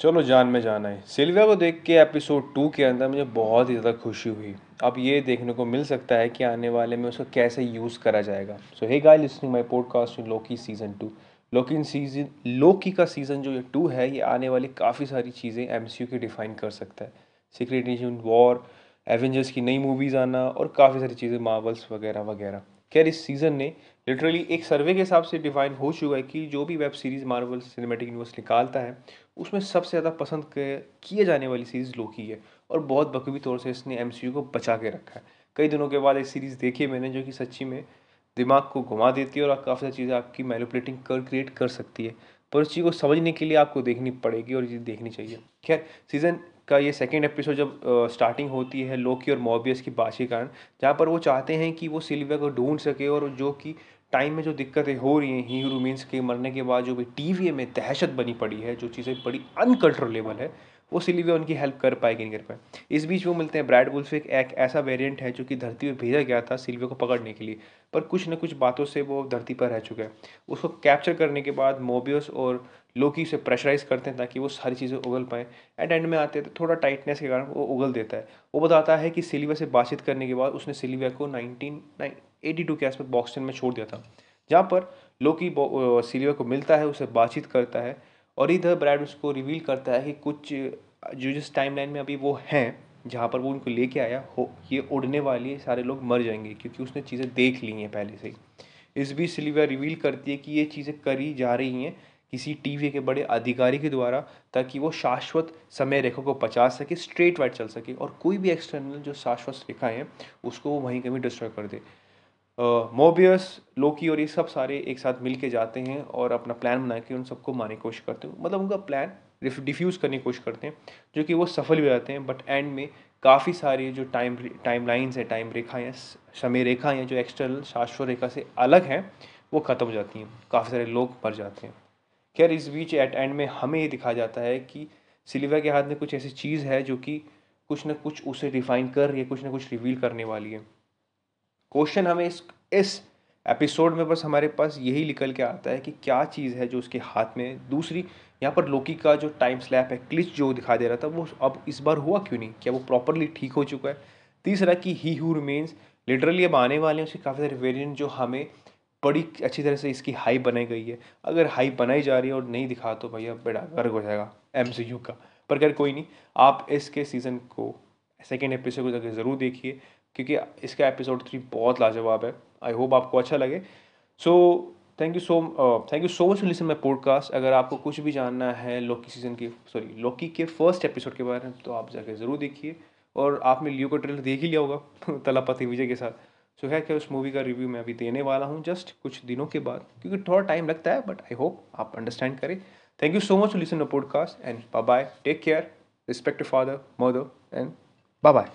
चलो जान में जाना है। सिल्विया को देख के एपिसोड टू के अंदर मुझे बहुत ही ज़्यादा खुशी हुई। अब ये देखने को मिल सकता है कि आने वाले में उसको कैसे यूज़ करा जाएगा। So hey guy listening my podcast in Loki season two Loki season Loki का सीज़न जो ये टू है, ये आने वाली काफ़ी सारी चीज़ें एम सी यू की डिफ़ाइन कर सकता है। सीक्रेट एजेंट वॉर एवेंजर्स की नई मूवीज़ आना और काफ़ी सारी चीज़ें मार्वल्स वगैरह वगैरह। खैर, इस सीज़न ने लिटरली एक सर्वे के हिसाब से डिफाइन हो चुका है कि जो भी web series Marvel Cinematic Universe निकालता है, उसमें सबसे ज़्यादा पसंद किए जाने वाली सीरीज़ लोकी है और बहुत बखूबी तौर से इसने एमसीयू को बचा के रखा है। कई दिनों के बाद एक सीरीज़ देखी मैंने जो कि सच्ची में दिमाग को घुमा देती है और काफ़ी सारी चीज़ें आपकी मैनुपलेटिंग कर क्रिएट कर सकती है। पर उस चीज़ को समझने के लिए आपको देखनी पड़ेगी और ये देखनी चाहिए। खैर सीज़न का ये सेकेंड एपिसोड जब स्टार्टिंग होती है लोकी और मोबियस की बात के कारण, जहाँ पर वो चाहते हैं कि वो सिल्विया को ढूंढ सके और जो कि टाइम में जो दिक्कतें हो रही हैं ही रूमीन्स के मरने के बाद जो भी टी में दहशत बनी पड़ी है, जो चीज़ें बड़ी अनकंट्रोलेबल है वो सिल्विया उनकी हेल्प कर पाएगी नहीं कर पाए इस बीच वो मिलते हैं ब्रैड वुल्फ एक, ऐसा वेरिएंट है जो कि धरती पर भेजा गया था सिल्विया को पकड़ने के लिए पर कुछ न कुछ बातों से वो धरती पर रह चुका है। उसको कैप्चर करने के बाद मोबियस और लोकी से प्रेशराइज करते हैं ताकि वो सारी चीज़ें उगल पाएँ। एट एंड में आते हैं तो थोड़ा टाइटनेस के कारण वो उगल देता है। वो बताता है कि सिल्विया से बातचीत करने के बाद उसने सिल्विया को नाइनटीन एटी टू के आसपास बॉक्सटन में छोड़ दिया था जहाँ पर लोकी सिल्विया को मिलता है उसे बातचीत करता है। और इधर ब्रैड उसको रिवील करता है कि कुछ, जो जिस टाइम लाइन में अभी वो हैं, जहाँ पर वो उनको लेके आया, हो, ये उड़ने वाली है सारे लोग मर जाएँगे, क्योंकि उसने चीज़ें देख ली हैं पहले से ही। इस बीच सिल्विया रिवील करती है कि ये चीज़ें करी जा रही हैं किसी टीवी के बड़े अधिकारी के द्वारा, ताकि वो शाश्वत समय रेखा को बचा सके स्ट्रेट वाइट चल सके, और कोई भी एक्सटर्नल जो शाश्वत रेखाएँ हैं, उसको वो वहीं कभी डिस्ट्रॉय कर दे। मोबियस लोकी और ये सब सारे एक साथ मिल के जाते हैं और अपना प्लान बना के उन सबको मारने की कोशिश करते हैं। मतलब उनका प्लान डिफ्यूज़ करने की कोशिश करते हैं, जो कि वो सफल भी जाते हैं बट एंड में काफ़ी सारी जो टाइम टाइम लाइन्स हैं टाइम रेखा हैं, समय रेखा हैं, जो एक्सटर्नल शाश्वत रेखा से अलग हैं, वो ख़त्म हो जाती हैं। काफ़ी सारे लोग मर जाते हैं। खैर, इस बीच एट एंड में हमें ये दिखाया जाता है कि सिल्विया के हाथ में कुछ ऐसी चीज़ है जो कि कुछ ना कुछ उसे डिफाइन कर रही है, कुछ ना कुछ रिवील करने वाली है। क्वेश्चन हमें इस इस एपिसोड में बस हमारे पास यही निकल के आता है कि क्या चीज़ है जो उसके हाथ में दूसरी, यहाँ पर लोकी का जो टाइम स्लैप है क्लिच जो दिखा दे रहा था, वो अब इस बार हुआ क्यों नहीं? क्या वो प्रॉपरली ठीक हो चुका है? तीसरा कि ही हु रिमेन्स लिटरली अब आने वाले हैं, उसके काफ़ी सारे वेरियंट जो हमें बड़ी अच्छी तरह से इसकी हाई बनाई गई है। अगर हाई बनाई जा रही है और नहीं दिखा तो भैया बेड़ा गर्ग हो जाएगा एमसीयू का। पर खैर कोई नहीं, आप इसके सीज़न को सेकेंड एपिसोड को जाकर ज़रूर देखिए। क्योंकि इसका एपिसोड थ्री बहुत लाजवाब है। आई होप आपको अच्छा लगे। So thank you so thank you so much listen my podcast अगर आपको कुछ भी जानना है लॉकी सीज़न की सॉरी लॉकी के फ़र्स्ट एपिसोड के बारे में तो आप जाकर ज़रूर देखिए। और आपने लियो का ट्रेलर देख ही लिया होगा तलापति विजय के साथ। सो है क्या उस मूवी का रिव्यू मैं अभी देने वाला हूँ जस्ट कुछ दिनों के बाद, क्योंकि थोड़ा टाइम लगता है बट आई होप आप अंडरस्टैंड करें। Thank you so much listen podcast and bye bye take care respect father mother and bye bye